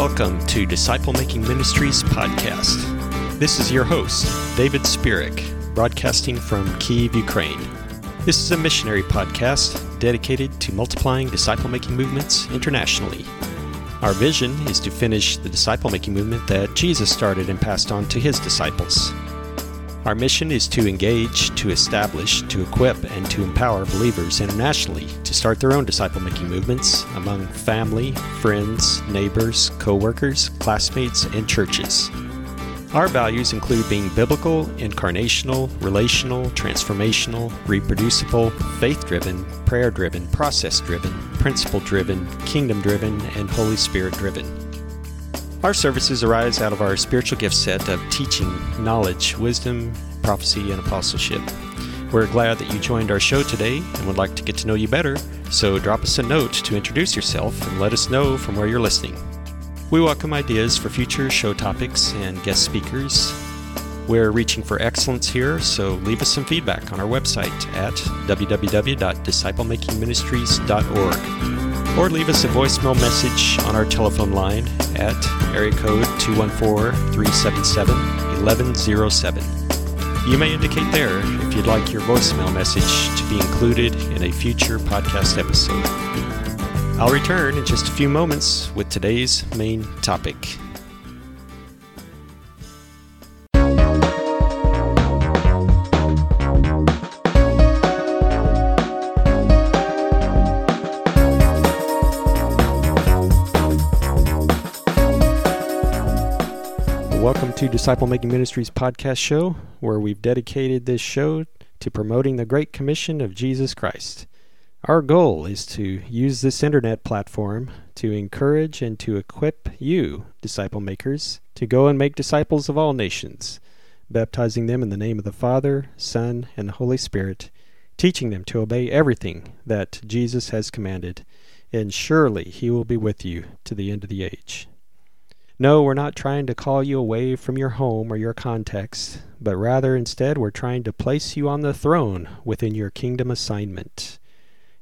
Welcome to Disciple Making Ministries podcast. This is your host, David Spirik, broadcasting from Kiev, Ukraine. This is a missionary podcast dedicated to multiplying disciple making movements internationally. Our vision is to finish the disciple making movement that Jesus started and passed on to his disciples. Our mission is to engage, to establish, to equip, and to empower believers internationally to start their own disciple making movements among family, friends, neighbors, co workers, classmates, and churches. Our values include being biblical, incarnational, relational, transformational, reproducible, faith driven, prayer driven, process driven, principle driven, kingdom driven, and Holy Spirit driven. Our services arise out of our spiritual gift set of teaching, knowledge, wisdom, prophecy, and apostleship. We're glad that you joined our show today and would like to get to know you better, so drop us a note to introduce yourself and let us know from where you're listening. We welcome ideas for future show topics and guest speakers. We're reaching for excellence here, so leave us some feedback on our website at www.disciplemakingministries.org or leave us a voicemail message on our telephone line at area code 214-377-1107. You may indicate there if you'd like your voicemail message to be included in a future podcast episode. I'll return in just a few moments with today's main topic. To Disciple Making Ministries podcast show, where we've dedicated this show to promoting the Great Commission of Jesus Christ. Our goal is to use this internet platform to encourage and to equip you, disciple makers, to go and make disciples of all nations, baptizing them in the name of the Father, Son, and Holy Spirit, teaching them to obey everything that Jesus has commanded, and surely He will be with you to the end of the age. No, we're not trying to call you away from your home or your context, but rather instead we're trying to place you on the throne within your kingdom assignment,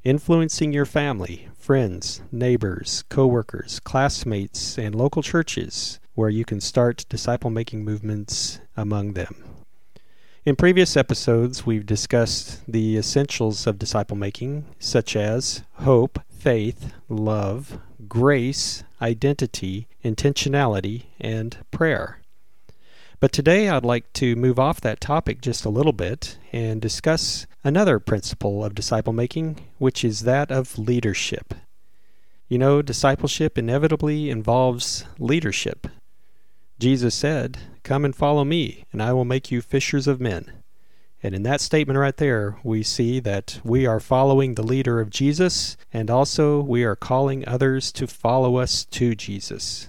influencing your family, friends, neighbors, co-workers, classmates, and local churches where you can start disciple making movements among them. In previous episodes, we've discussed the essentials of disciple making, such as hope, faith, love, grace, identity, intentionality, and prayer. But today I'd like to move off that topic just a little bit and discuss another principle of disciple making, which is that of leadership. You know, discipleship inevitably involves leadership. Jesus said, Come and follow me, and I will make you fishers of men. And in that statement right there, we see that we are following the leader of Jesus, and also we are calling others to follow us to Jesus.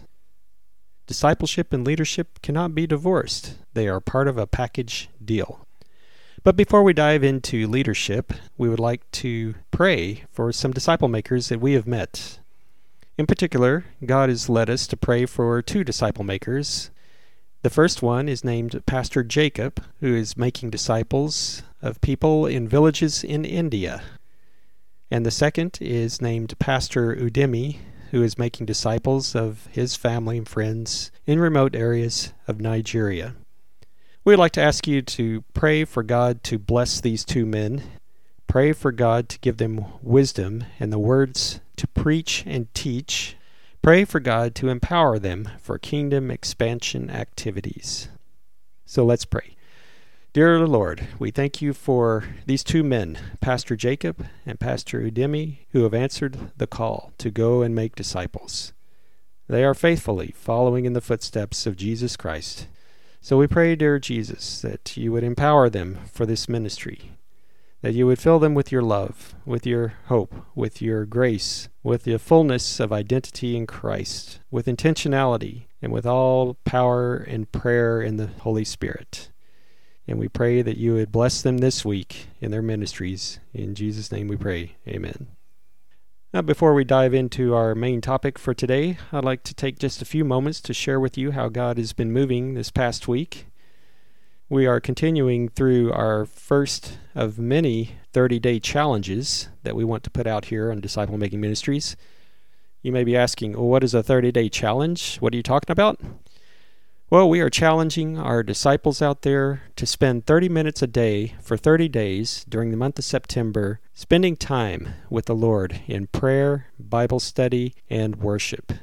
Discipleship and leadership cannot be divorced, they are part of a package deal. But before we dive into leadership, we would like to pray for some disciple makers that we have met. In particular, God has led us to pray for two disciple makers the first one is named Pastor Jacob, who is making disciples of people in villages in India. And the second is named Pastor Udeme, who is making disciples of his family and friends in remote areas of Nigeria. We would like to ask you to pray for God to bless these two men. Pray for God to give them wisdom and the words to preach and teach Pray for God to empower them for kingdom expansion activities. So let's pray. Dear Lord, we thank you for these two men, Pastor Jacob and Pastor Udeme, who have answered the call to go and make disciples. They are faithfully following in the footsteps of Jesus Christ. So we pray, dear Jesus, that you would empower them for this ministry, that you would fill them with your love, with your hope, with your grace, with the fullness of identity in Christ, with intentionality, and with all power and prayer in the Holy Spirit. And we pray that you would bless them this week in their ministries. In Jesus' name we pray. Amen. Now, before we dive into our main topic for today, I'd like to take just a few moments to share with you how God has been moving this past week we are continuing through our first of many 30 day challenges that we want to put out here on Disciple Making Ministries. You may be asking, well, what is a 30 day challenge? What are you talking about? Well, we are challenging our disciples out there to spend 30 minutes a day for 30 days during the month of September, spending time with the Lord in prayer, Bible study, and worship.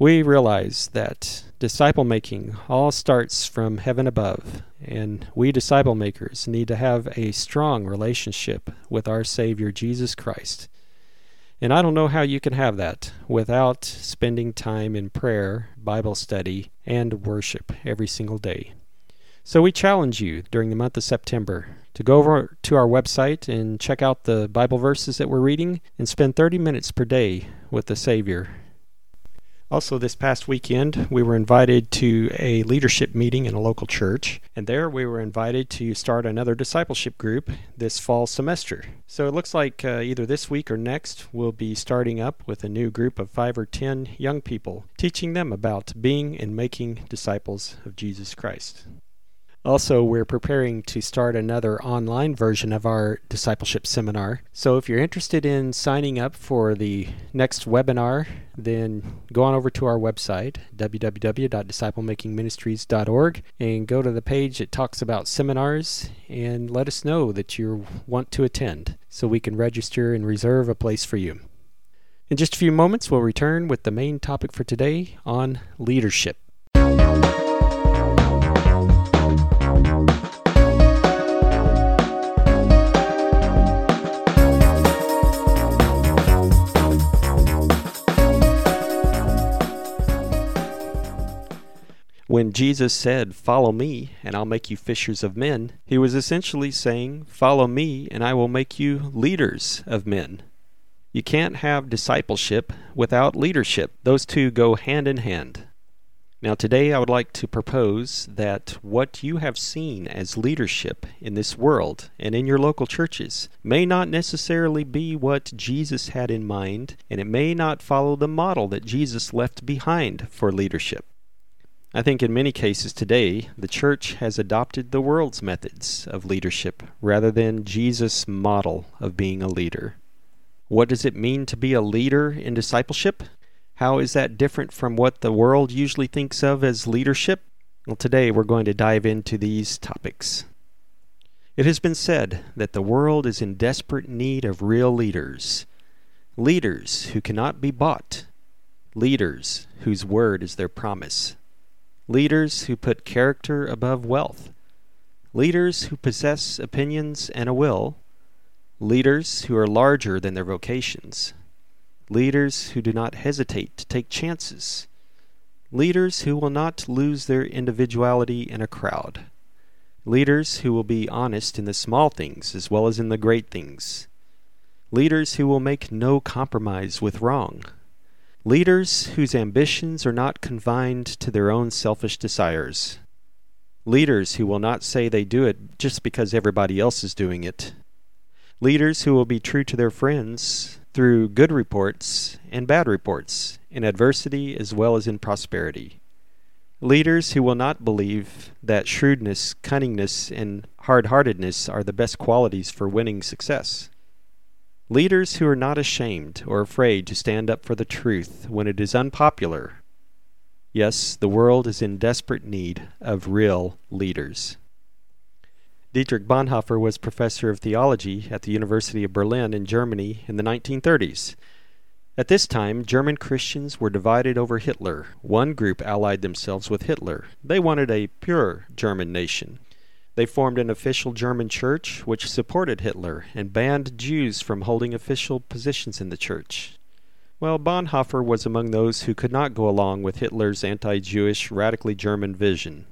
We realize that disciple making all starts from heaven above, and we disciple makers need to have a strong relationship with our Savior Jesus Christ. And I don't know how you can have that without spending time in prayer, Bible study, and worship every single day. So we challenge you during the month of September to go over to our website and check out the Bible verses that we're reading and spend 30 minutes per day with the Savior also, this past weekend, we were invited to a leadership meeting in a local church, and there we were invited to start another discipleship group this fall semester. So it looks like uh, either this week or next, we'll be starting up with a new group of five or ten young people, teaching them about being and making disciples of Jesus Christ. Also, we're preparing to start another online version of our discipleship seminar. So, if you're interested in signing up for the next webinar, then go on over to our website, www.disciplemakingministries.org, and go to the page that talks about seminars and let us know that you want to attend so we can register and reserve a place for you. In just a few moments, we'll return with the main topic for today on leadership. When Jesus said, Follow me, and I'll make you fishers of men, he was essentially saying, Follow me, and I will make you leaders of men. You can't have discipleship without leadership. Those two go hand in hand. Now, today I would like to propose that what you have seen as leadership in this world and in your local churches may not necessarily be what Jesus had in mind, and it may not follow the model that Jesus left behind for leadership. I think in many cases today, the church has adopted the world's methods of leadership rather than Jesus' model of being a leader. What does it mean to be a leader in discipleship? How is that different from what the world usually thinks of as leadership? Well, today we're going to dive into these topics. It has been said that the world is in desperate need of real leaders. Leaders who cannot be bought. Leaders whose word is their promise leaders who put character above wealth, leaders who possess opinions and a will, leaders who are larger than their vocations, leaders who do not hesitate to take chances, leaders who will not lose their individuality in a crowd, leaders who will be honest in the small things as well as in the great things, leaders who will make no compromise with wrong Leaders whose ambitions are not confined to their own selfish desires. Leaders who will not say they do it just because everybody else is doing it. Leaders who will be true to their friends through good reports and bad reports, in adversity as well as in prosperity. Leaders who will not believe that shrewdness, cunningness, and hard heartedness are the best qualities for winning success. Leaders who are not ashamed or afraid to stand up for the truth when it is unpopular. Yes, the world is in desperate need of real leaders. Dietrich Bonhoeffer was professor of theology at the University of Berlin in Germany in the 1930s. At this time, German Christians were divided over Hitler. One group allied themselves with Hitler. They wanted a pure German nation. They formed an official German church which supported Hitler and banned Jews from holding official positions in the church. Well, Bonhoeffer was among those who could not go along with Hitler's anti Jewish, radically German vision.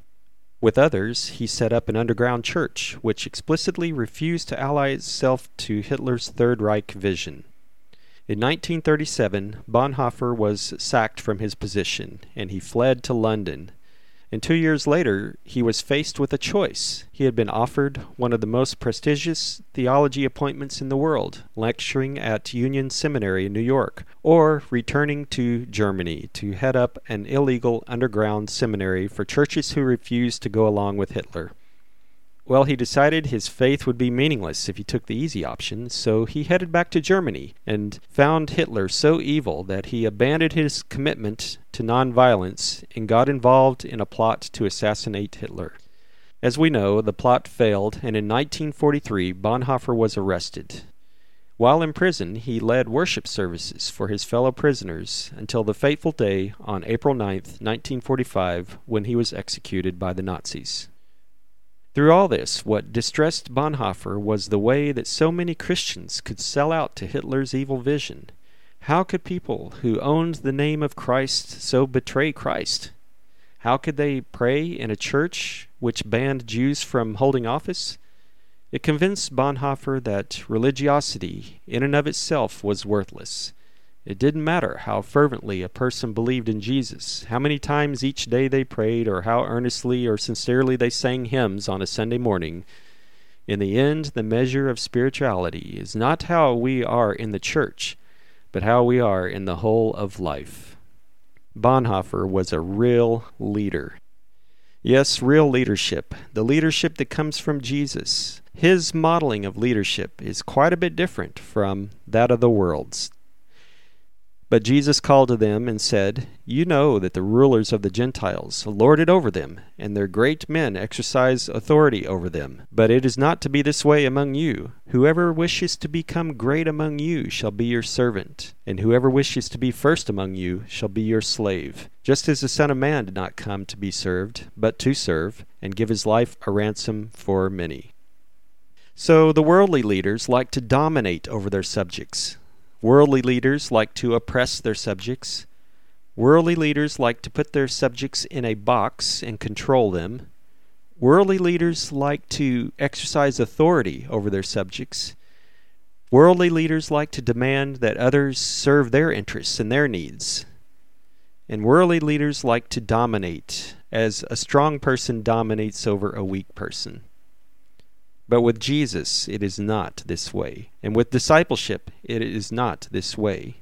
With others, he set up an underground church which explicitly refused to ally itself to Hitler's Third Reich vision. In 1937, Bonhoeffer was sacked from his position and he fled to London and two years later, he was faced with a choice. He had been offered one of the most prestigious theology appointments in the world, lecturing at Union Seminary in New York, or returning to Germany to head up an illegal underground seminary for churches who refused to go along with Hitler. Well, he decided his faith would be meaningless if he took the easy option, so he headed back to Germany and found Hitler so evil that he abandoned his commitment to nonviolence and got involved in a plot to assassinate Hitler. As we know, the plot failed, and in 1943 Bonhoeffer was arrested. While in prison, he led worship services for his fellow prisoners until the fateful day on April 9, 1945, when he was executed by the Nazis. Through all this, what distressed Bonhoeffer was the way that so many Christians could sell out to Hitler's evil vision. How could people who owned the name of Christ so betray Christ? How could they pray in a church which banned Jews from holding office? It convinced Bonhoeffer that religiosity, in and of itself, was worthless. It didn't matter how fervently a person believed in Jesus, how many times each day they prayed, or how earnestly or sincerely they sang hymns on a Sunday morning. In the end, the measure of spirituality is not how we are in the church, but how we are in the whole of life. Bonhoeffer was a real leader. Yes, real leadership, the leadership that comes from Jesus. His modeling of leadership is quite a bit different from that of the world's. But Jesus called to them and said, You know that the rulers of the Gentiles lord it over them, and their great men exercise authority over them. But it is not to be this way among you. Whoever wishes to become great among you shall be your servant, and whoever wishes to be first among you shall be your slave. Just as the Son of Man did not come to be served, but to serve, and give his life a ransom for many. So the worldly leaders like to dominate over their subjects. Worldly leaders like to oppress their subjects. Worldly leaders like to put their subjects in a box and control them. Worldly leaders like to exercise authority over their subjects. Worldly leaders like to demand that others serve their interests and their needs. And worldly leaders like to dominate, as a strong person dominates over a weak person. But with Jesus, it is not this way. And with discipleship, it is not this way.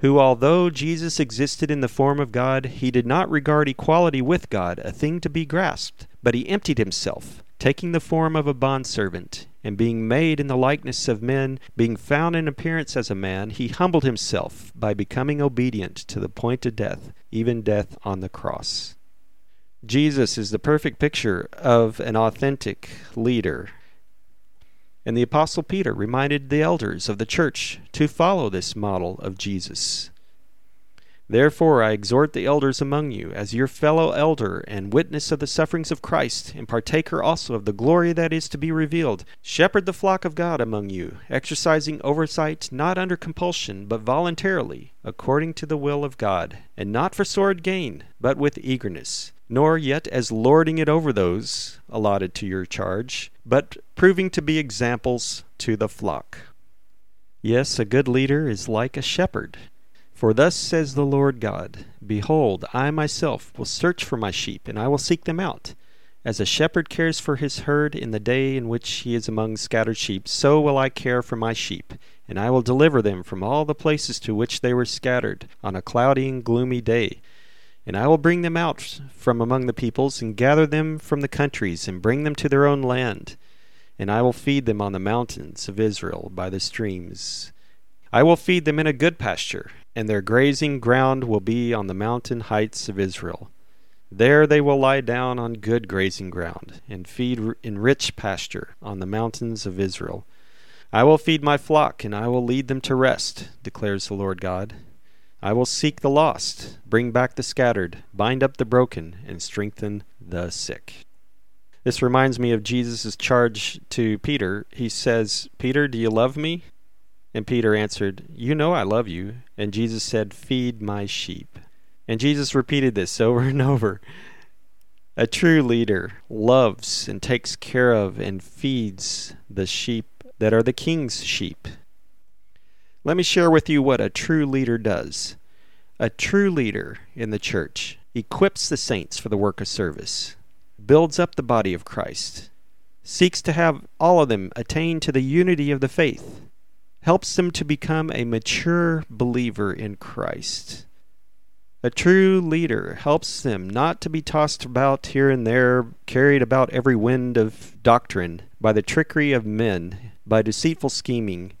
Who, although Jesus existed in the form of God, he did not regard equality with God a thing to be grasped, but he emptied himself, taking the form of a bondservant, and being made in the likeness of men, being found in appearance as a man, he humbled himself by becoming obedient to the point of death, even death on the cross. Jesus is the perfect picture of an authentic leader. And the Apostle Peter reminded the elders of the church to follow this model of Jesus. Therefore, I exhort the elders among you, as your fellow elder and witness of the sufferings of Christ, and partaker also of the glory that is to be revealed, shepherd the flock of God among you, exercising oversight not under compulsion, but voluntarily, according to the will of God, and not for sword gain, but with eagerness nor yet as lording it over those allotted to your charge, but proving to be examples to the flock. Yes, a good leader is like a shepherd. For thus says the Lord God Behold, I myself will search for my sheep, and I will seek them out. As a shepherd cares for his herd in the day in which he is among scattered sheep, so will I care for my sheep, and I will deliver them from all the places to which they were scattered on a cloudy and gloomy day and I will bring them out from among the peoples, and gather them from the countries, and bring them to their own land. And I will feed them on the mountains of Israel by the streams. I will feed them in a good pasture, and their grazing ground will be on the mountain heights of Israel. There they will lie down on good grazing ground, and feed in rich pasture on the mountains of Israel. I will feed my flock, and I will lead them to rest, declares the Lord God. I will seek the lost, bring back the scattered, bind up the broken, and strengthen the sick. This reminds me of Jesus' charge to Peter. He says, Peter, do you love me? And Peter answered, You know I love you. And Jesus said, Feed my sheep. And Jesus repeated this over and over. A true leader loves and takes care of and feeds the sheep that are the king's sheep. Let me share with you what a true leader does. A true leader in the church equips the saints for the work of service, builds up the body of Christ, seeks to have all of them attain to the unity of the faith, helps them to become a mature believer in Christ. A true leader helps them not to be tossed about here and there, carried about every wind of doctrine, by the trickery of men, by deceitful scheming.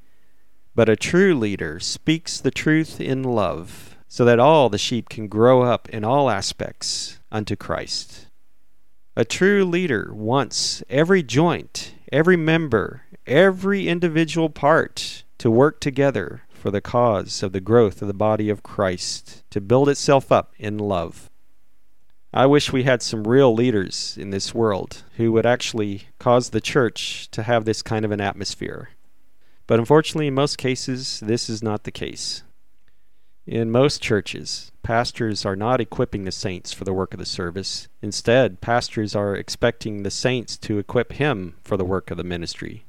But a true leader speaks the truth in love, so that all the sheep can grow up in all aspects unto Christ. A true leader wants every joint, every member, every individual part to work together for the cause of the growth of the body of Christ, to build itself up in love. I wish we had some real leaders in this world who would actually cause the church to have this kind of an atmosphere. But unfortunately, in most cases, this is not the case. In most churches, pastors are not equipping the saints for the work of the service. Instead, pastors are expecting the saints to equip him for the work of the ministry.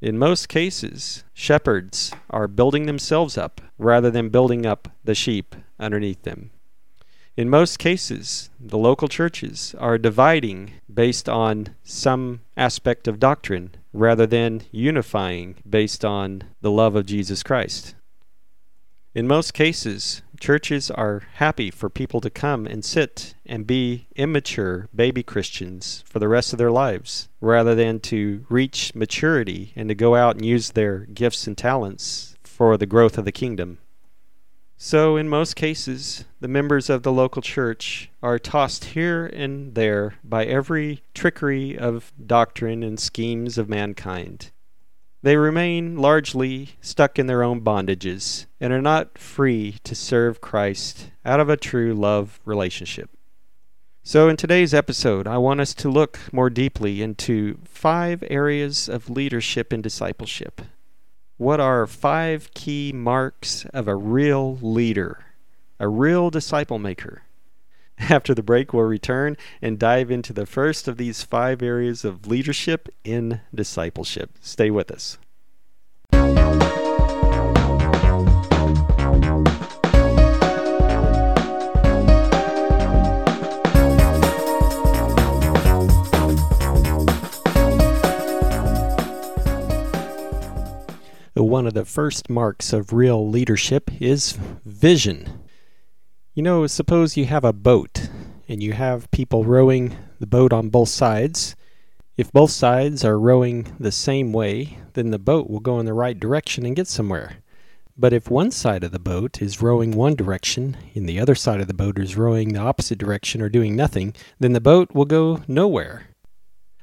In most cases, shepherds are building themselves up rather than building up the sheep underneath them. In most cases, the local churches are dividing based on some aspect of doctrine rather than unifying based on the love of Jesus Christ. In most cases, churches are happy for people to come and sit and be immature baby Christians for the rest of their lives, rather than to reach maturity and to go out and use their gifts and talents for the growth of the kingdom. So, in most cases, the members of the local church are tossed here and there by every trickery of doctrine and schemes of mankind. They remain largely stuck in their own bondages and are not free to serve Christ out of a true love relationship. So, in today's episode, I want us to look more deeply into five areas of leadership and discipleship. What are five key marks of a real leader, a real disciple maker? After the break, we'll return and dive into the first of these five areas of leadership in discipleship. Stay with us. One of the first marks of real leadership is vision. You know, suppose you have a boat and you have people rowing the boat on both sides. If both sides are rowing the same way, then the boat will go in the right direction and get somewhere. But if one side of the boat is rowing one direction and the other side of the boat is rowing the opposite direction or doing nothing, then the boat will go nowhere.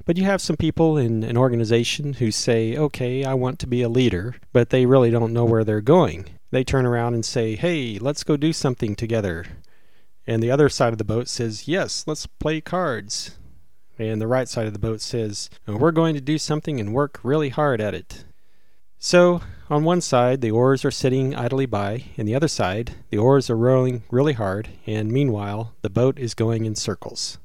But you have some people in an organization who say, okay, I want to be a leader, but they really don't know where they're going they turn around and say, Hey, let's go do something together. And the other side of the boat says, Yes, let's play cards. And the right side of the boat says, We're going to do something and work really hard at it. So, on one side, the oars are sitting idly by, and the other side, the oars are rowing really hard, and meanwhile, the boat is going in circles.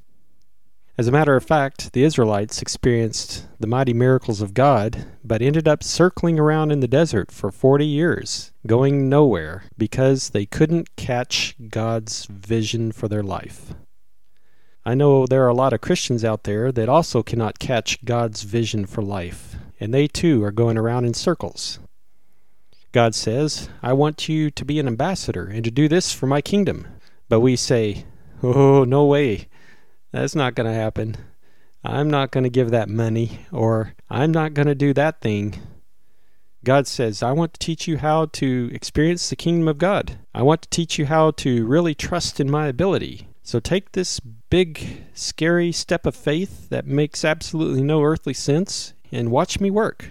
As a matter of fact, the Israelites experienced the mighty miracles of God, but ended up circling around in the desert for 40 years, going nowhere, because they couldn't catch God's vision for their life. I know there are a lot of Christians out there that also cannot catch God's vision for life, and they too are going around in circles. God says, I want you to be an ambassador and to do this for my kingdom. But we say, Oh, no way. That's not going to happen. I'm not going to give that money, or I'm not going to do that thing. God says, I want to teach you how to experience the kingdom of God. I want to teach you how to really trust in my ability. So take this big, scary step of faith that makes absolutely no earthly sense and watch me work.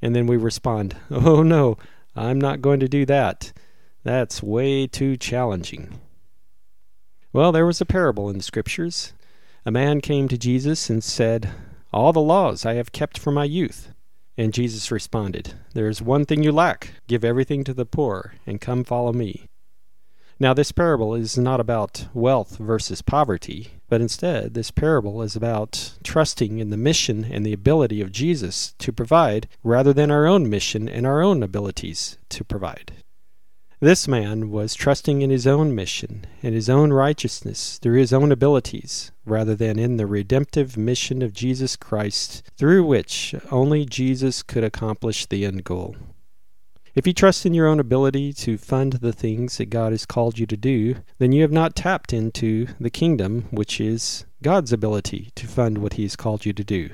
And then we respond, Oh no, I'm not going to do that. That's way too challenging. Well, there was a parable in the Scriptures. A man came to Jesus and said, All the laws I have kept from my youth. And Jesus responded, There is one thing you lack. Give everything to the poor, and come follow me. Now, this parable is not about wealth versus poverty, but instead, this parable is about trusting in the mission and the ability of Jesus to provide rather than our own mission and our own abilities to provide. This man was trusting in his own mission and his own righteousness through his own abilities, rather than in the redemptive mission of Jesus Christ, through which only Jesus could accomplish the end goal. If you trust in your own ability to fund the things that God has called you to do, then you have not tapped into the kingdom, which is God's ability to fund what He has called you to do.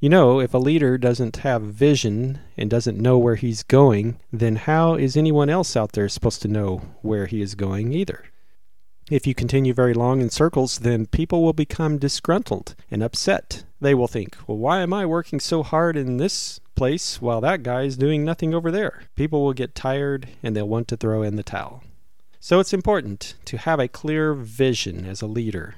You know, if a leader doesn't have vision and doesn't know where he's going, then how is anyone else out there supposed to know where he is going either? If you continue very long in circles, then people will become disgruntled and upset. They will think, well, why am I working so hard in this place while that guy is doing nothing over there? People will get tired and they'll want to throw in the towel. So it's important to have a clear vision as a leader.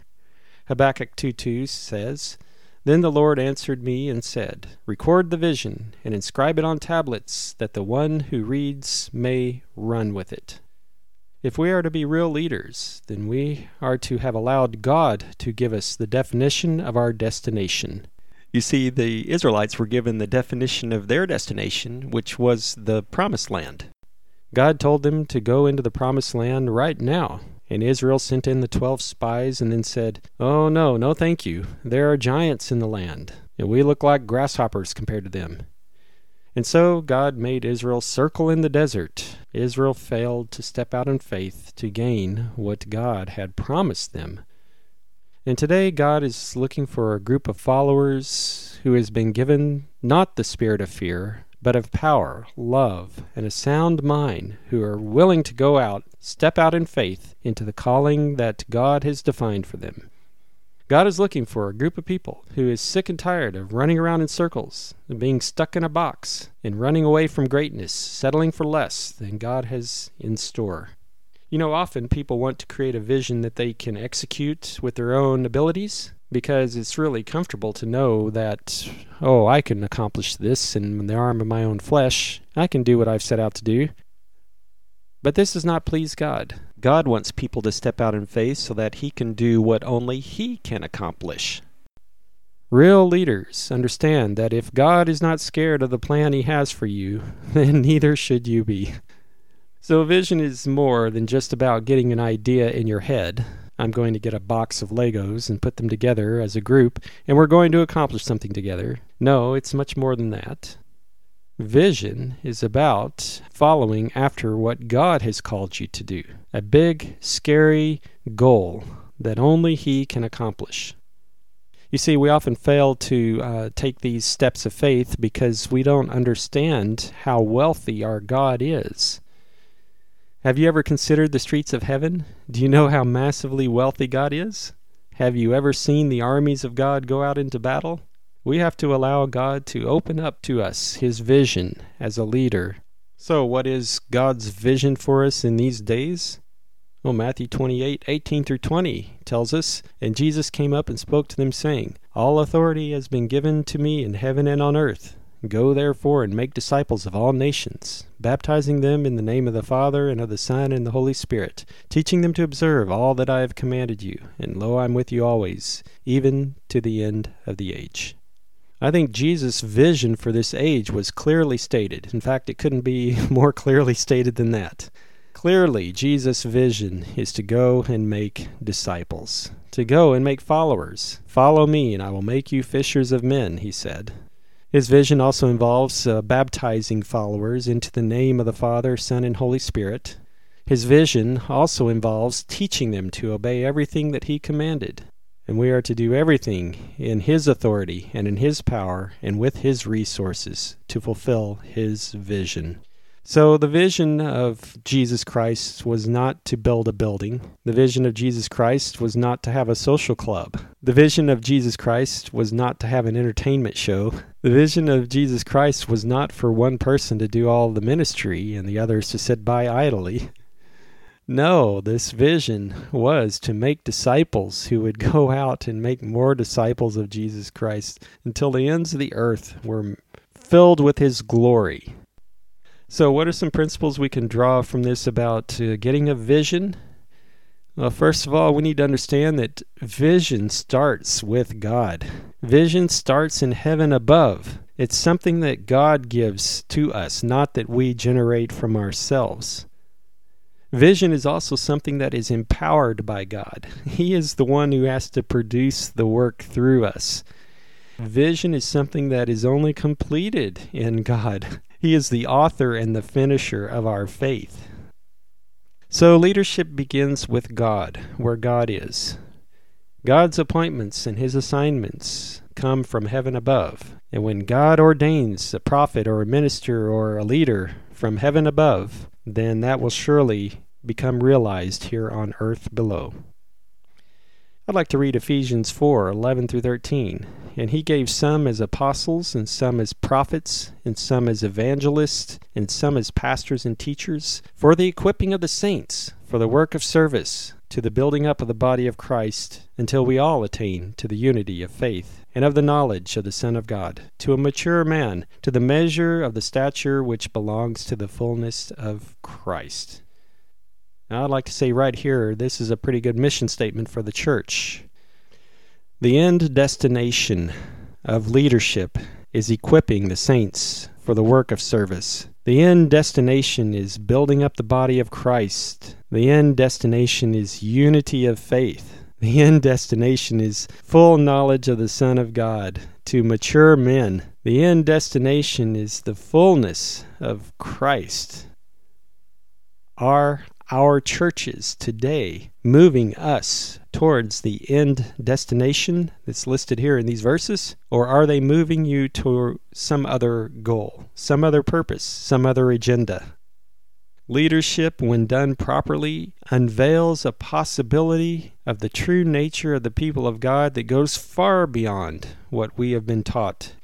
Habakkuk 2:2 says, then the Lord answered me and said, Record the vision and inscribe it on tablets, that the one who reads may run with it. If we are to be real leaders, then we are to have allowed God to give us the definition of our destination. You see, the Israelites were given the definition of their destination, which was the Promised Land. God told them to go into the Promised Land right now, and Israel sent in the twelve spies and then said, Oh, no, no, thank you. There are giants in the land, and we look like grasshoppers compared to them. And so God made Israel circle in the desert. Israel failed to step out in faith to gain what God had promised them. And today, God is looking for a group of followers who has been given not the spirit of fear, but of power, love, and a sound mind, who are willing to go out, step out in faith into the calling that God has defined for them. God is looking for a group of people who is sick and tired of running around in circles, and being stuck in a box, and running away from greatness, settling for less than God has in store. You know, often people want to create a vision that they can execute with their own abilities, because it's really comfortable to know that, oh, I can accomplish this in the arm of my own flesh. I can do what I've set out to do. But this does not please God. God wants people to step out in faith so that He can do what only He can accomplish. Real leaders understand that if God is not scared of the plan He has for you, then neither should you be. So, vision is more than just about getting an idea in your head. I'm going to get a box of Legos and put them together as a group, and we're going to accomplish something together. No, it's much more than that. Vision is about following after what God has called you to do a big, scary goal that only He can accomplish. You see, we often fail to uh, take these steps of faith because we don't understand how wealthy our God is. Have you ever considered the streets of heaven? Do you know how massively wealthy God is? Have you ever seen the armies of God go out into battle? We have to allow God to open up to us his vision as a leader. So, what is God's vision for us in these days? Well, Matthew 28 18 through 20 tells us, And Jesus came up and spoke to them, saying, All authority has been given to me in heaven and on earth. Go therefore and make disciples of all nations, baptizing them in the name of the Father and of the Son and the Holy Spirit, teaching them to observe all that I have commanded you. And lo, I am with you always, even to the end of the age. I think Jesus' vision for this age was clearly stated. In fact, it couldn't be more clearly stated than that. Clearly, Jesus' vision is to go and make disciples, to go and make followers. Follow me, and I will make you fishers of men, he said. His vision also involves uh, baptizing followers into the name of the Father, Son, and Holy Spirit. His vision also involves teaching them to obey everything that he commanded. And we are to do everything in his authority and in his power and with his resources to fulfill his vision. So, the vision of Jesus Christ was not to build a building. The vision of Jesus Christ was not to have a social club. The vision of Jesus Christ was not to have an entertainment show. The vision of Jesus Christ was not for one person to do all the ministry and the others to sit by idly. No, this vision was to make disciples who would go out and make more disciples of Jesus Christ until the ends of the earth were filled with his glory. So, what are some principles we can draw from this about uh, getting a vision? Well, first of all, we need to understand that vision starts with God. Vision starts in heaven above. It's something that God gives to us, not that we generate from ourselves. Vision is also something that is empowered by God. He is the one who has to produce the work through us. Vision is something that is only completed in God. He is the author and the finisher of our faith. So leadership begins with God, where God is. God's appointments and his assignments come from heaven above. And when God ordains a prophet or a minister or a leader from heaven above, then that will surely become realized here on earth below. I'd like to read Ephesians 4 11 through 13. And he gave some as apostles, and some as prophets, and some as evangelists, and some as pastors and teachers, for the equipping of the saints, for the work of service, to the building up of the body of Christ, until we all attain to the unity of faith, and of the knowledge of the Son of God, to a mature man, to the measure of the stature which belongs to the fullness of Christ. Now, I'd like to say right here, this is a pretty good mission statement for the church. The end destination of leadership is equipping the saints for the work of service. The end destination is building up the body of Christ. The end destination is unity of faith. The end destination is full knowledge of the Son of God to mature men. The end destination is the fullness of Christ. Are our churches today moving us towards the end destination that's listed here in these verses? Or are they moving you to some other goal, some other purpose, some other agenda? Leadership, when done properly, unveils a possibility of the true nature of the people of God that goes far beyond what we have been taught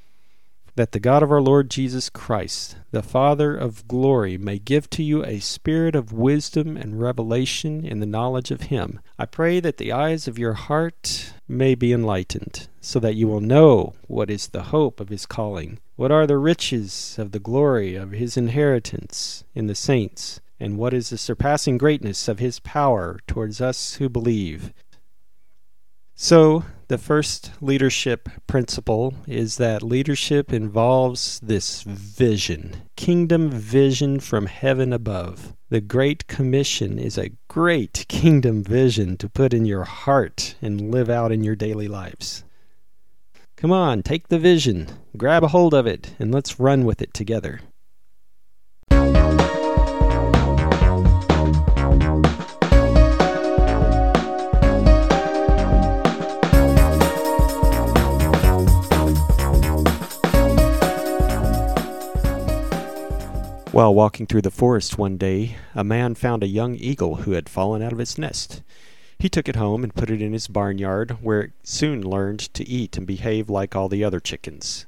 that the God of our Lord Jesus Christ, the Father of glory, may give to you a spirit of wisdom and revelation in the knowledge of Him. I pray that the eyes of your heart may be enlightened, so that you will know what is the hope of His calling, what are the riches of the glory of His inheritance in the saints, and what is the surpassing greatness of His power towards us who believe. So, the first leadership principle is that leadership involves this vision, kingdom vision from heaven above. The Great Commission is a great kingdom vision to put in your heart and live out in your daily lives. Come on, take the vision, grab a hold of it, and let's run with it together. While walking through the forest one day, a man found a young eagle who had fallen out of its nest. He took it home and put it in his barnyard, where it soon learned to eat and behave like all the other chickens.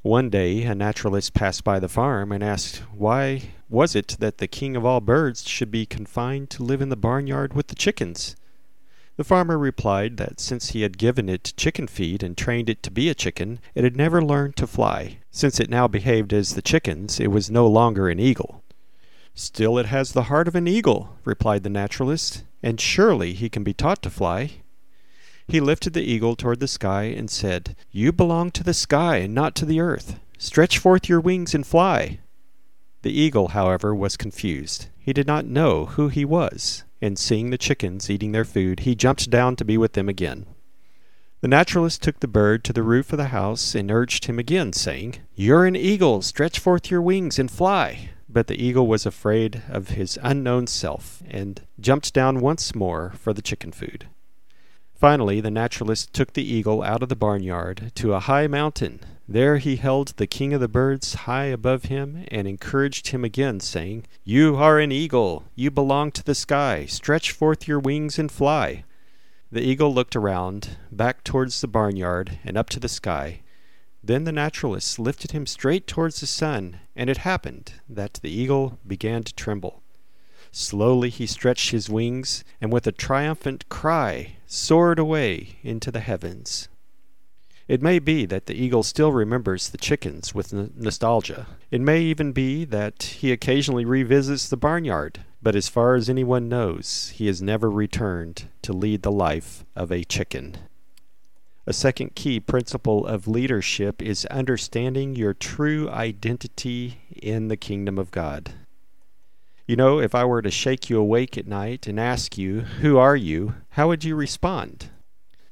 One day a naturalist passed by the farm and asked why was it that the king of all birds should be confined to live in the barnyard with the chickens. The farmer replied that since he had given it chicken feed and trained it to be a chicken, it had never learned to fly. Since it now behaved as the chickens, it was no longer an eagle. Still, it has the heart of an eagle, replied the naturalist, and surely he can be taught to fly. He lifted the eagle toward the sky and said, You belong to the sky and not to the earth. Stretch forth your wings and fly. The eagle, however, was confused. He did not know who he was and seeing the chickens eating their food, he jumped down to be with them again. The naturalist took the bird to the roof of the house and urged him again, saying, You're an eagle, stretch forth your wings and fly. But the eagle was afraid of his unknown self and jumped down once more for the chicken food. Finally, the naturalist took the eagle out of the barnyard to a high mountain there he held the king of the birds high above him and encouraged him again, saying, You are an eagle. You belong to the sky. Stretch forth your wings and fly. The eagle looked around, back towards the barnyard, and up to the sky. Then the naturalist lifted him straight towards the sun, and it happened that the eagle began to tremble. Slowly he stretched his wings, and with a triumphant cry soared away into the heavens. It may be that the eagle still remembers the chickens with n- nostalgia. It may even be that he occasionally revisits the barnyard, but as far as anyone knows, he has never returned to lead the life of a chicken. A second key principle of leadership is understanding your true identity in the kingdom of God. You know, if I were to shake you awake at night and ask you, Who are you? how would you respond?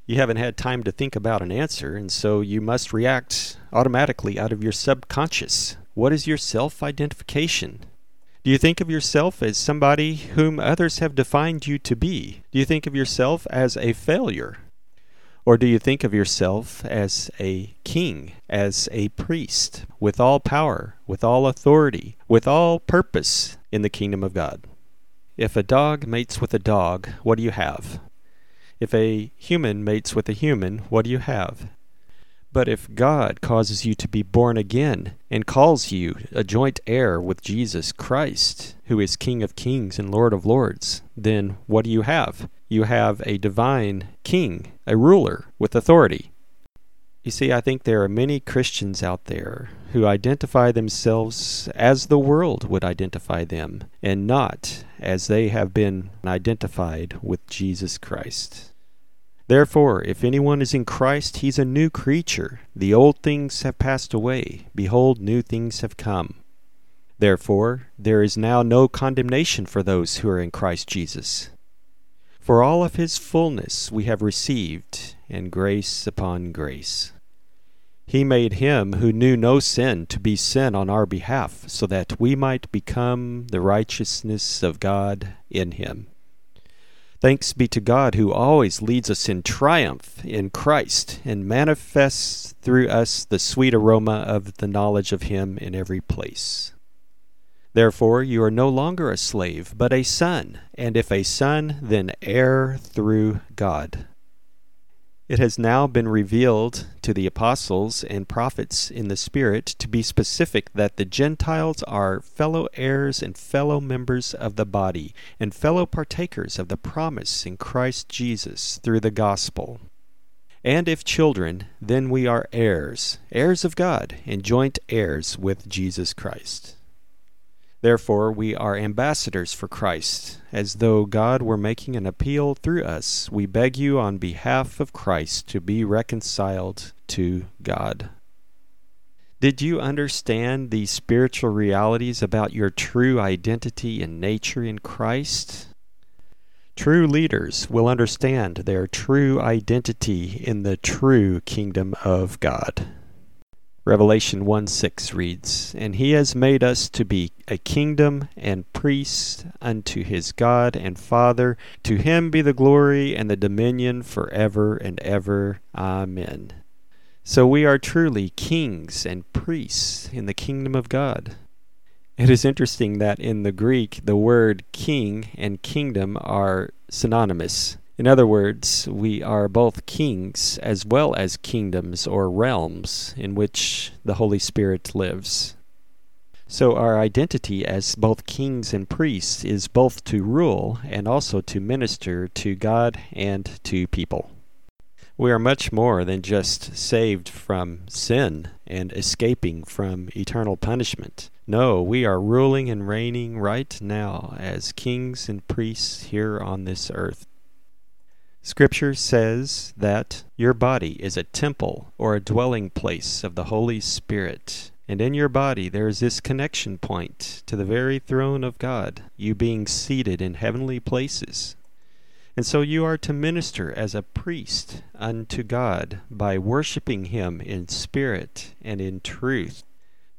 You haven't had time to think about an answer, and so you must react automatically out of your subconscious. What is your self identification? Do you think of yourself as somebody whom others have defined you to be? Do you think of yourself as a failure? Or do you think of yourself as a king, as a priest, with all power, with all authority, with all purpose in the kingdom of God? If a dog mates with a dog, what do you have? If a human mates with a human, what do you have? But if God causes you to be born again and calls you a joint heir with Jesus Christ, who is King of kings and Lord of lords, then what do you have? You have a divine king, a ruler with authority. You see, I think there are many Christians out there who identify themselves as the world would identify them, and not as they have been identified with Jesus Christ. Therefore, if anyone is in Christ, he is a new creature. The old things have passed away. Behold, new things have come. Therefore, there is now no condemnation for those who are in Christ Jesus. For all of his fullness we have received, and grace upon grace. He made him who knew no sin to be sin on our behalf, so that we might become the righteousness of God in him. Thanks be to God who always leads us in triumph in Christ and manifests through us the sweet aroma of the knowledge of him in every place. Therefore, you are no longer a slave, but a son, and if a son, then heir through God. It has now been revealed to the apostles and prophets in the Spirit to be specific that the Gentiles are fellow heirs and fellow members of the body, and fellow partakers of the promise in Christ Jesus through the gospel. And if children, then we are heirs, heirs of God, and joint heirs with Jesus Christ. Therefore, we are ambassadors for Christ, as though God were making an appeal through us. We beg you on behalf of Christ to be reconciled to God. Did you understand these spiritual realities about your true identity and nature in Christ? True leaders will understand their true identity in the true kingdom of God. Revelation 1 6 reads, And he has made us to be a kingdom and priests unto his God and Father. To him be the glory and the dominion forever and ever. Amen. So we are truly kings and priests in the kingdom of God. It is interesting that in the Greek, the word king and kingdom are synonymous. In other words, we are both kings as well as kingdoms or realms in which the Holy Spirit lives. So our identity as both kings and priests is both to rule and also to minister to God and to people. We are much more than just saved from sin and escaping from eternal punishment. No, we are ruling and reigning right now as kings and priests here on this earth. Scripture says that your body is a temple or a dwelling place of the Holy Spirit. And in your body there is this connection point to the very throne of God, you being seated in heavenly places. And so you are to minister as a priest unto God by worshiping Him in spirit and in truth.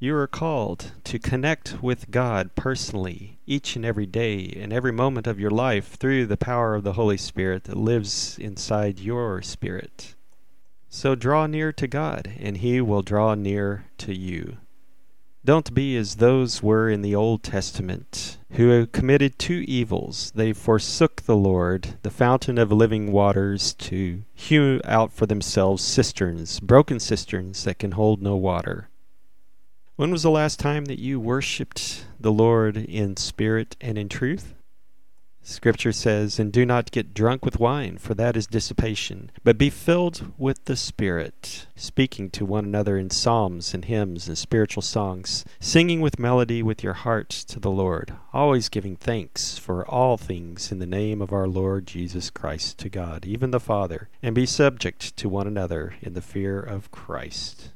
You are called to connect with God personally each and every day and every moment of your life through the power of the Holy Spirit that lives inside your spirit. So draw near to God, and He will draw near to you. Don't be as those were in the Old Testament, who committed two evils. They forsook the Lord, the fountain of living waters, to hew out for themselves cisterns, broken cisterns that can hold no water. When was the last time that you worshiped the Lord in spirit and in truth? Scripture says, And do not get drunk with wine, for that is dissipation, but be filled with the Spirit, speaking to one another in psalms and hymns and spiritual songs, singing with melody with your heart to the Lord, always giving thanks for all things in the name of our Lord Jesus Christ to God, even the Father, and be subject to one another in the fear of Christ.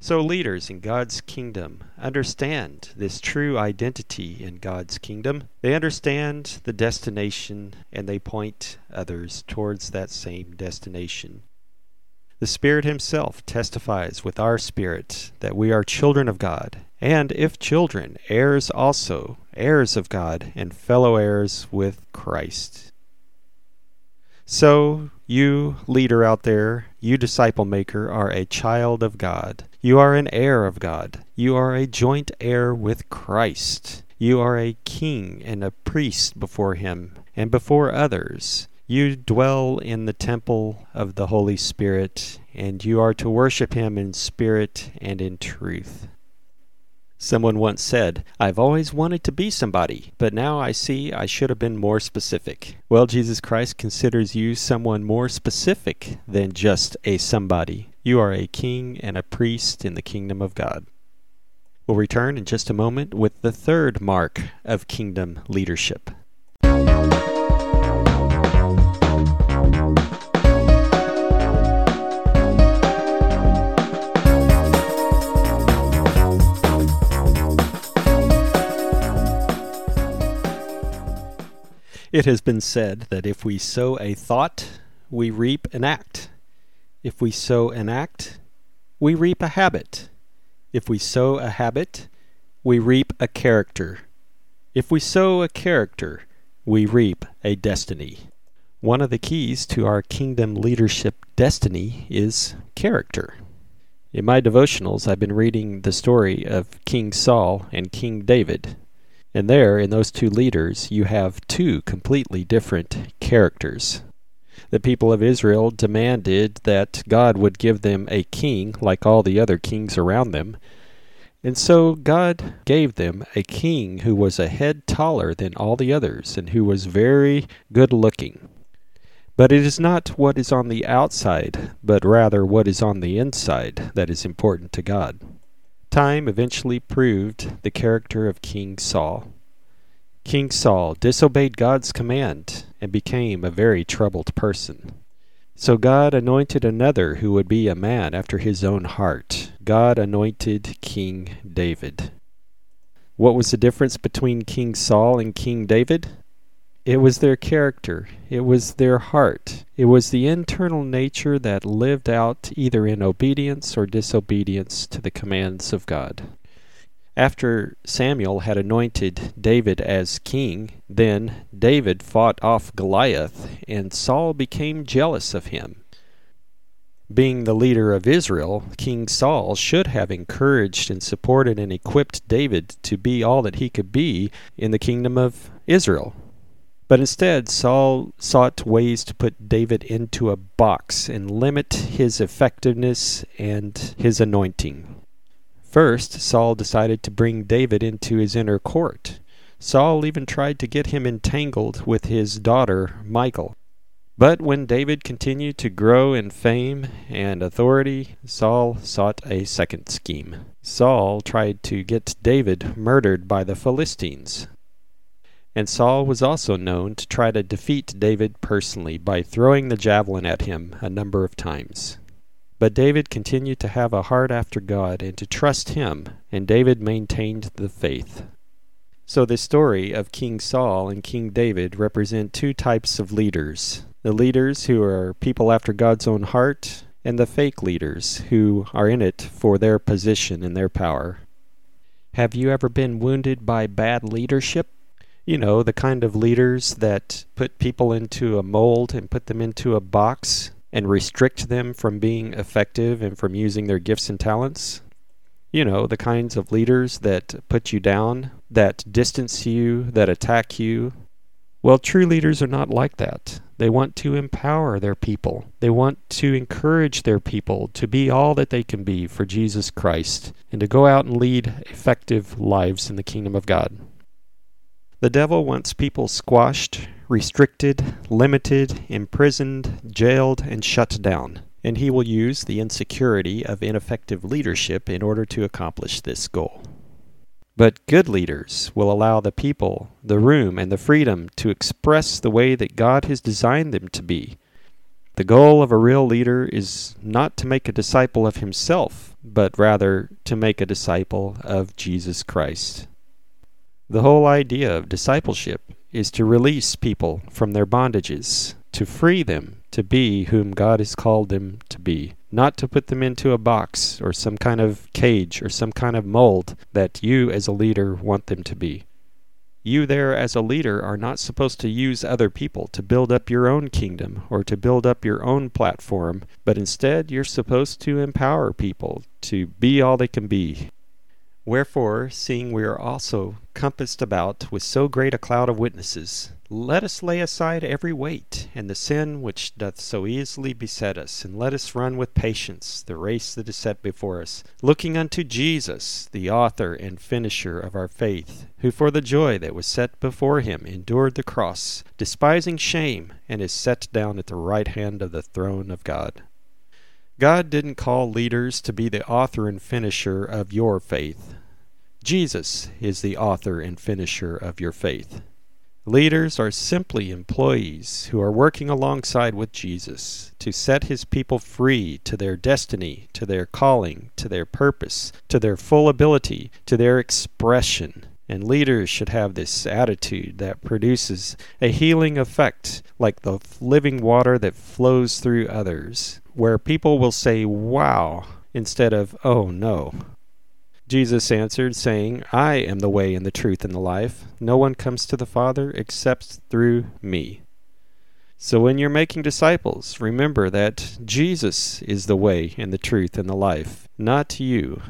So, leaders in God's kingdom understand this true identity in God's kingdom. They understand the destination and they point others towards that same destination. The Spirit Himself testifies with our spirit that we are children of God, and if children, heirs also, heirs of God, and fellow heirs with Christ. So, you leader out there, you disciple maker, are a child of God. You are an heir of God. You are a joint heir with Christ. You are a king and a priest before Him and before others. You dwell in the temple of the Holy Spirit, and you are to worship Him in spirit and in truth. Someone once said, I've always wanted to be somebody, but now I see I should have been more specific. Well, Jesus Christ considers you someone more specific than just a somebody. You are a king and a priest in the kingdom of God. We'll return in just a moment with the third mark of kingdom leadership. It has been said that if we sow a thought, we reap an act. If we sow an act, we reap a habit. If we sow a habit, we reap a character. If we sow a character, we reap a destiny. One of the keys to our kingdom leadership destiny is character. In my devotionals, I've been reading the story of King Saul and King David. And there, in those two leaders, you have two completely different characters. The people of Israel demanded that God would give them a king like all the other kings around them. And so God gave them a king who was a head taller than all the others and who was very good looking. But it is not what is on the outside, but rather what is on the inside that is important to God. Time eventually proved the character of King Saul. King Saul disobeyed God's command and became a very troubled person. So God anointed another who would be a man after his own heart. God anointed King David. What was the difference between King Saul and King David? It was their character, it was their heart, it was the internal nature that lived out either in obedience or disobedience to the commands of God. After Samuel had anointed David as king, then David fought off Goliath, and Saul became jealous of him. Being the leader of Israel, King Saul should have encouraged and supported and equipped David to be all that he could be in the kingdom of Israel. But instead, Saul sought ways to put David into a box and limit his effectiveness and his anointing. First, Saul decided to bring David into his inner court. Saul even tried to get him entangled with his daughter, Michal. But when David continued to grow in fame and authority, Saul sought a second scheme. Saul tried to get David murdered by the Philistines. And Saul was also known to try to defeat David personally by throwing the javelin at him a number of times. But David continued to have a heart after God and to trust him, and David maintained the faith. So the story of King Saul and King David represent two types of leaders the leaders who are people after God's own heart, and the fake leaders who are in it for their position and their power. Have you ever been wounded by bad leadership? you know, the kind of leaders that put people into a mold and put them into a box and restrict them from being effective and from using their gifts and talents. You know, the kinds of leaders that put you down, that distance you, that attack you. Well, true leaders are not like that. They want to empower their people. They want to encourage their people to be all that they can be for Jesus Christ and to go out and lead effective lives in the kingdom of God. The devil wants people squashed, restricted, limited, imprisoned, jailed, and shut down, and he will use the insecurity of ineffective leadership in order to accomplish this goal. But good leaders will allow the people the room and the freedom to express the way that God has designed them to be. The goal of a real leader is not to make a disciple of himself, but rather to make a disciple of Jesus Christ. The whole idea of discipleship is to release people from their bondages, to free them to be whom God has called them to be, not to put them into a box or some kind of cage or some kind of mold that you as a leader want them to be. You there as a leader are not supposed to use other people to build up your own kingdom or to build up your own platform, but instead you're supposed to empower people to be all they can be. Wherefore, seeing we are also compassed about with so great a cloud of witnesses, let us lay aside every weight, and the sin which doth so easily beset us, and let us run with patience the race that is set before us, looking unto Jesus, the author and finisher of our faith, who for the joy that was set before him endured the cross, despising shame, and is set down at the right hand of the throne of God. God didn't call leaders to be the author and finisher of your faith. Jesus is the author and finisher of your faith. Leaders are simply employees who are working alongside with Jesus to set his people free to their destiny, to their calling, to their purpose, to their full ability, to their expression. And leaders should have this attitude that produces a healing effect like the living water that flows through others, where people will say, Wow, instead of, Oh no. Jesus answered, saying, I am the way and the truth and the life. No one comes to the Father except through me. So when you're making disciples, remember that Jesus is the way and the truth and the life, not you.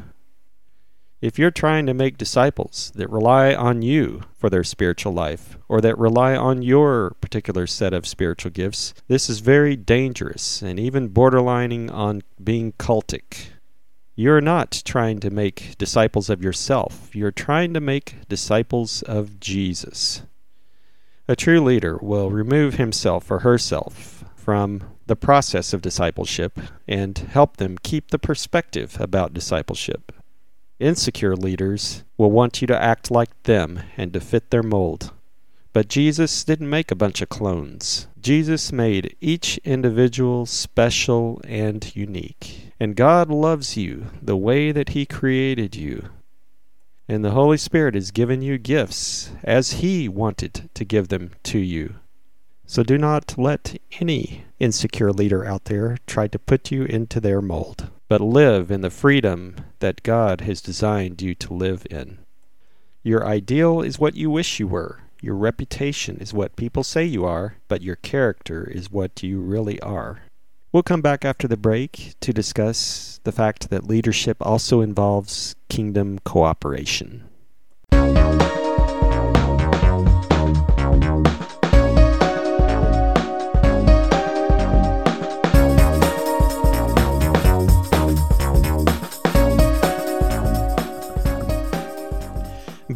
If you're trying to make disciples that rely on you for their spiritual life, or that rely on your particular set of spiritual gifts, this is very dangerous and even borderlining on being cultic. You're not trying to make disciples of yourself. You're trying to make disciples of Jesus. A true leader will remove himself or herself from the process of discipleship and help them keep the perspective about discipleship. Insecure leaders will want you to act like them and to fit their mold. But Jesus didn't make a bunch of clones. Jesus made each individual special and unique. And God loves you the way that He created you. And the Holy Spirit has given you gifts as He wanted to give them to you. So do not let any insecure leader out there try to put you into their mold, but live in the freedom that God has designed you to live in. Your ideal is what you wish you were. Your reputation is what people say you are, but your character is what you really are. We'll come back after the break to discuss the fact that leadership also involves kingdom cooperation.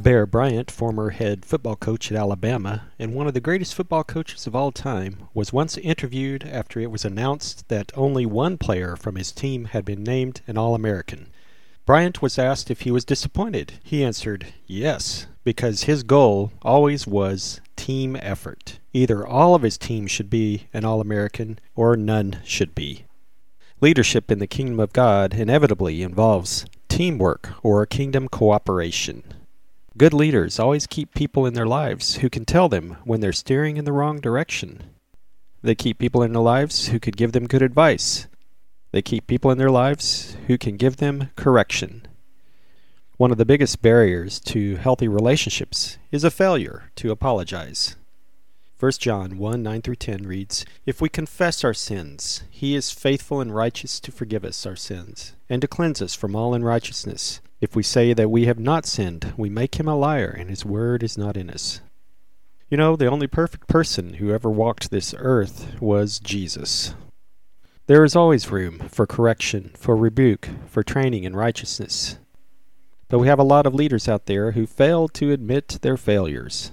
Bear Bryant, former head football coach at Alabama and one of the greatest football coaches of all time, was once interviewed after it was announced that only one player from his team had been named an All American. Bryant was asked if he was disappointed. He answered, Yes, because his goal always was team effort. Either all of his team should be an All American or none should be. Leadership in the kingdom of God inevitably involves teamwork or kingdom cooperation. Good leaders always keep people in their lives who can tell them when they're steering in the wrong direction. They keep people in their lives who could give them good advice. They keep people in their lives who can give them correction. One of the biggest barriers to healthy relationships is a failure to apologize. 1 John 1 9 through 10 reads, If we confess our sins, he is faithful and righteous to forgive us our sins, and to cleanse us from all unrighteousness. If we say that we have not sinned, we make him a liar, and his word is not in us. You know, the only perfect person who ever walked this earth was Jesus. There is always room for correction, for rebuke, for training in righteousness. But we have a lot of leaders out there who fail to admit their failures.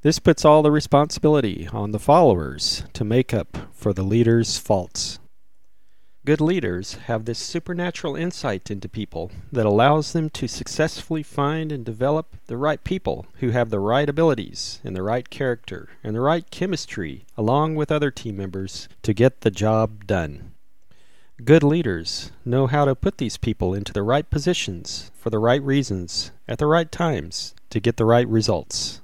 This puts all the responsibility on the followers to make up for the leader's faults. Good leaders have this supernatural insight into people that allows them to successfully find and develop the right people who have the right abilities and the right character and the right chemistry along with other team members to get the job done. Good leaders know how to put these people into the right positions for the right reasons at the right times to get the right results.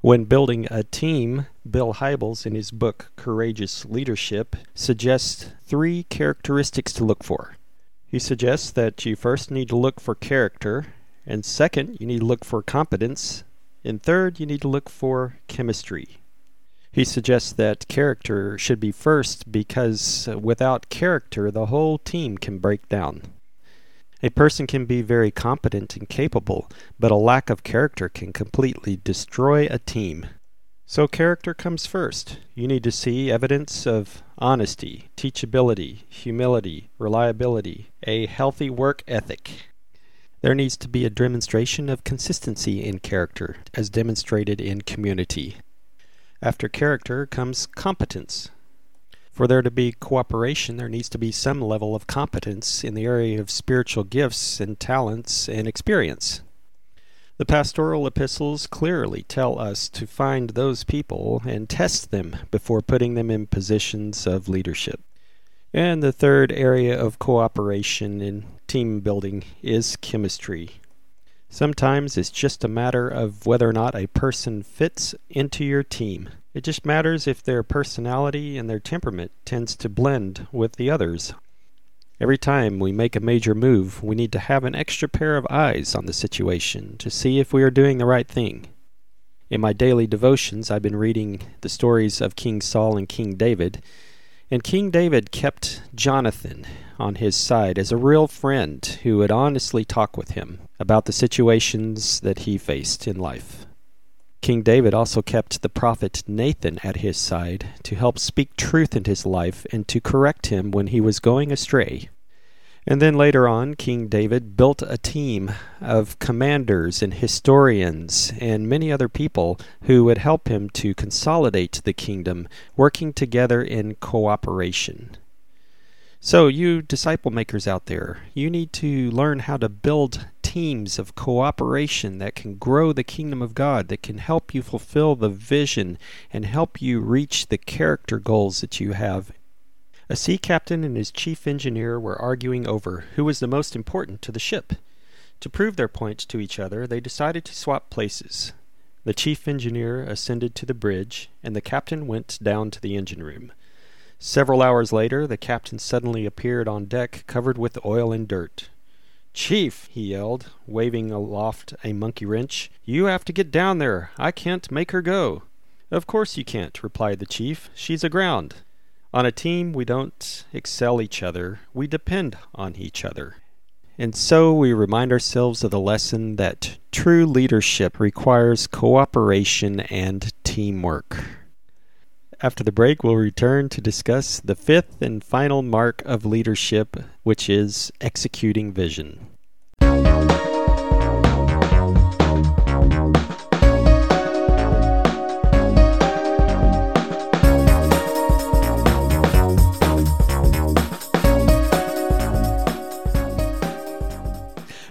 When building a team, Bill Hybels, in his book Courageous Leadership, suggests three characteristics to look for. He suggests that you first need to look for character, and second, you need to look for competence, and third, you need to look for chemistry. He suggests that character should be first because uh, without character, the whole team can break down. A person can be very competent and capable, but a lack of character can completely destroy a team. So, character comes first. You need to see evidence of honesty, teachability, humility, reliability, a healthy work ethic. There needs to be a demonstration of consistency in character, as demonstrated in community. After character comes competence. For there to be cooperation, there needs to be some level of competence in the area of spiritual gifts and talents and experience. The pastoral epistles clearly tell us to find those people and test them before putting them in positions of leadership. And the third area of cooperation in team building is chemistry. Sometimes it's just a matter of whether or not a person fits into your team. It just matters if their personality and their temperament tends to blend with the others. Every time we make a major move, we need to have an extra pair of eyes on the situation to see if we are doing the right thing. In my daily devotions, I've been reading the stories of King Saul and King David, and King David kept Jonathan on his side as a real friend who would honestly talk with him about the situations that he faced in life. King David also kept the prophet Nathan at his side to help speak truth into his life and to correct him when he was going astray. And then later on, King David built a team of commanders and historians and many other people who would help him to consolidate the kingdom, working together in cooperation. So, you disciple makers out there, you need to learn how to build teams of cooperation that can grow the kingdom of God, that can help you fulfill the vision and help you reach the character goals that you have. A sea captain and his chief engineer were arguing over who was the most important to the ship. To prove their point to each other, they decided to swap places. The chief engineer ascended to the bridge, and the captain went down to the engine room. Several hours later, the captain suddenly appeared on deck covered with oil and dirt. Chief, he yelled, waving aloft a monkey wrench, you have to get down there. I can't make her go. Of course you can't, replied the chief. She's aground. On a team, we don't excel each other, we depend on each other. And so we remind ourselves of the lesson that true leadership requires cooperation and teamwork. After the break, we'll return to discuss the fifth and final mark of leadership, which is executing vision.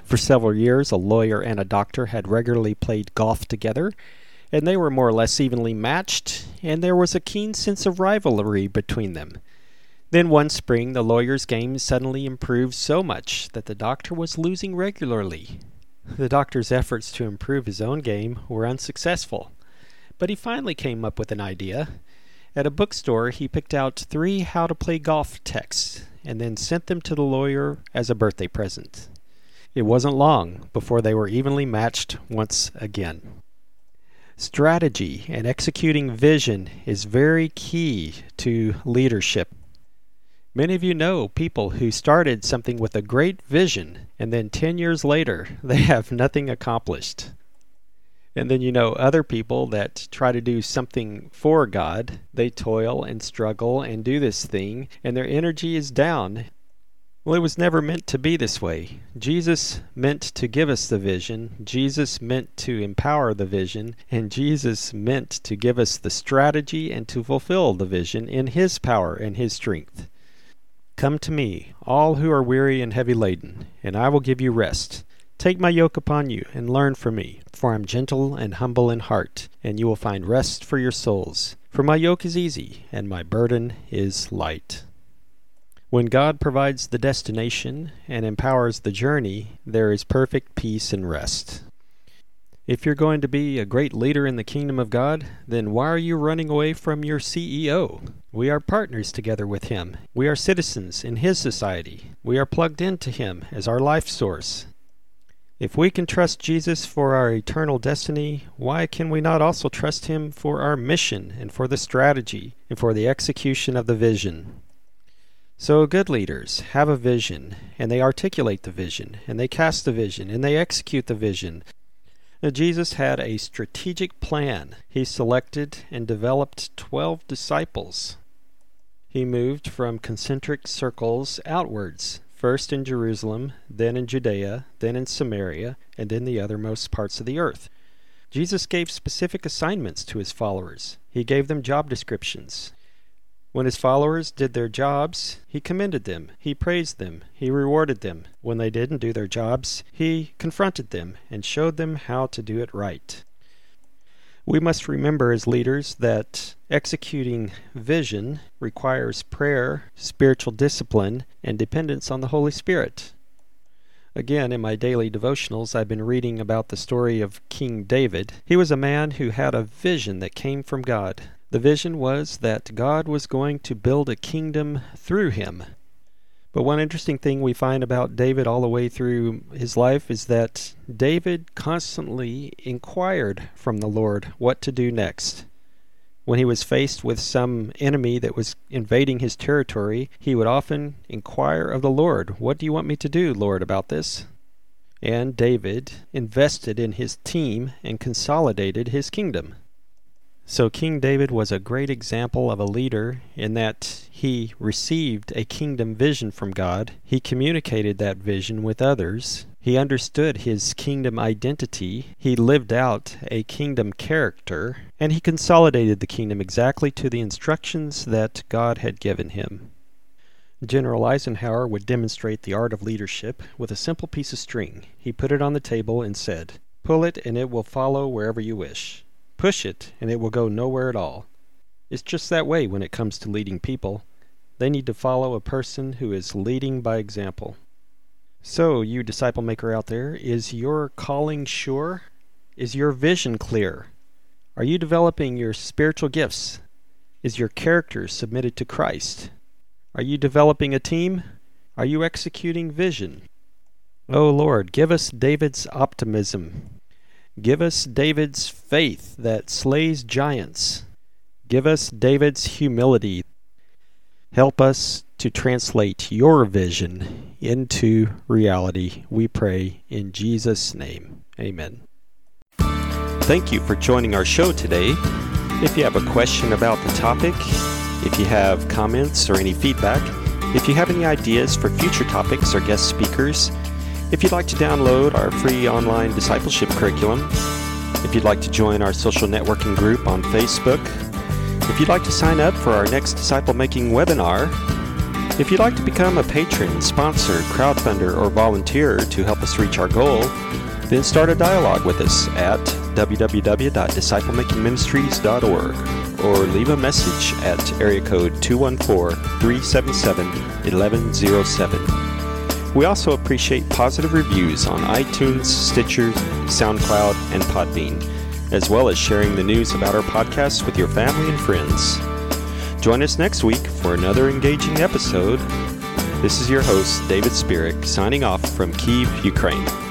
For several years, a lawyer and a doctor had regularly played golf together and they were more or less evenly matched, and there was a keen sense of rivalry between them. Then one spring, the lawyer's game suddenly improved so much that the doctor was losing regularly. The doctor's efforts to improve his own game were unsuccessful, but he finally came up with an idea. At a bookstore, he picked out three how to play golf texts and then sent them to the lawyer as a birthday present. It wasn't long before they were evenly matched once again. Strategy and executing vision is very key to leadership. Many of you know people who started something with a great vision and then 10 years later they have nothing accomplished. And then you know other people that try to do something for God. They toil and struggle and do this thing, and their energy is down well, it was never meant to be this way. Jesus meant to give us the vision, Jesus meant to empower the vision, and Jesus meant to give us the strategy and to fulfill the vision in His power and His strength. Come to me, all who are weary and heavy laden, and I will give you rest. Take my yoke upon you and learn from me, for I am gentle and humble in heart, and you will find rest for your souls. For my yoke is easy, and my burden is light. When God provides the destination and empowers the journey, there is perfect peace and rest. If you're going to be a great leader in the kingdom of God, then why are you running away from your CEO? We are partners together with him. We are citizens in his society. We are plugged into him as our life source. If we can trust Jesus for our eternal destiny, why can we not also trust him for our mission and for the strategy and for the execution of the vision? So, good leaders have a vision, and they articulate the vision, and they cast the vision, and they execute the vision, now, Jesus had a strategic plan. He selected and developed 12 disciples. He moved from concentric circles outwards, first in Jerusalem, then in Judea, then in Samaria, and then the othermost parts of the earth. Jesus gave specific assignments to his followers. He gave them job descriptions. When his followers did their jobs, he commended them, he praised them, he rewarded them. When they didn't do their jobs, he confronted them and showed them how to do it right. We must remember as leaders that executing vision requires prayer, spiritual discipline, and dependence on the Holy Spirit. Again, in my daily devotionals, I've been reading about the story of King David. He was a man who had a vision that came from God. The vision was that God was going to build a kingdom through him. But one interesting thing we find about David all the way through his life is that David constantly inquired from the Lord what to do next. When he was faced with some enemy that was invading his territory, he would often inquire of the Lord, What do you want me to do, Lord, about this? And David invested in his team and consolidated his kingdom. So King David was a great example of a leader in that he received a kingdom vision from God. He communicated that vision with others. He understood his kingdom identity. He lived out a kingdom character. And he consolidated the kingdom exactly to the instructions that God had given him. General Eisenhower would demonstrate the art of leadership with a simple piece of string. He put it on the table and said, Pull it and it will follow wherever you wish. Push it, and it will go nowhere at all. It's just that way when it comes to leading people. They need to follow a person who is leading by example. So, you disciple maker out there, is your calling sure? Is your vision clear? Are you developing your spiritual gifts? Is your character submitted to Christ? Are you developing a team? Are you executing vision? Oh Lord, give us David's optimism Give us David's faith that slays giants. Give us David's humility. Help us to translate your vision into reality. We pray in Jesus' name. Amen. Thank you for joining our show today. If you have a question about the topic, if you have comments or any feedback, if you have any ideas for future topics or guest speakers, if you'd like to download our free online discipleship curriculum, if you'd like to join our social networking group on Facebook, if you'd like to sign up for our next disciple making webinar, if you'd like to become a patron, sponsor, crowdfunder, or volunteer to help us reach our goal, then start a dialogue with us at www.disciplemakingministries.org or leave a message at area code 214 377 1107. We also appreciate positive reviews on iTunes, Stitcher, SoundCloud, and Podbean, as well as sharing the news about our podcast with your family and friends. Join us next week for another engaging episode. This is your host, David Spirik, signing off from Kiev, Ukraine.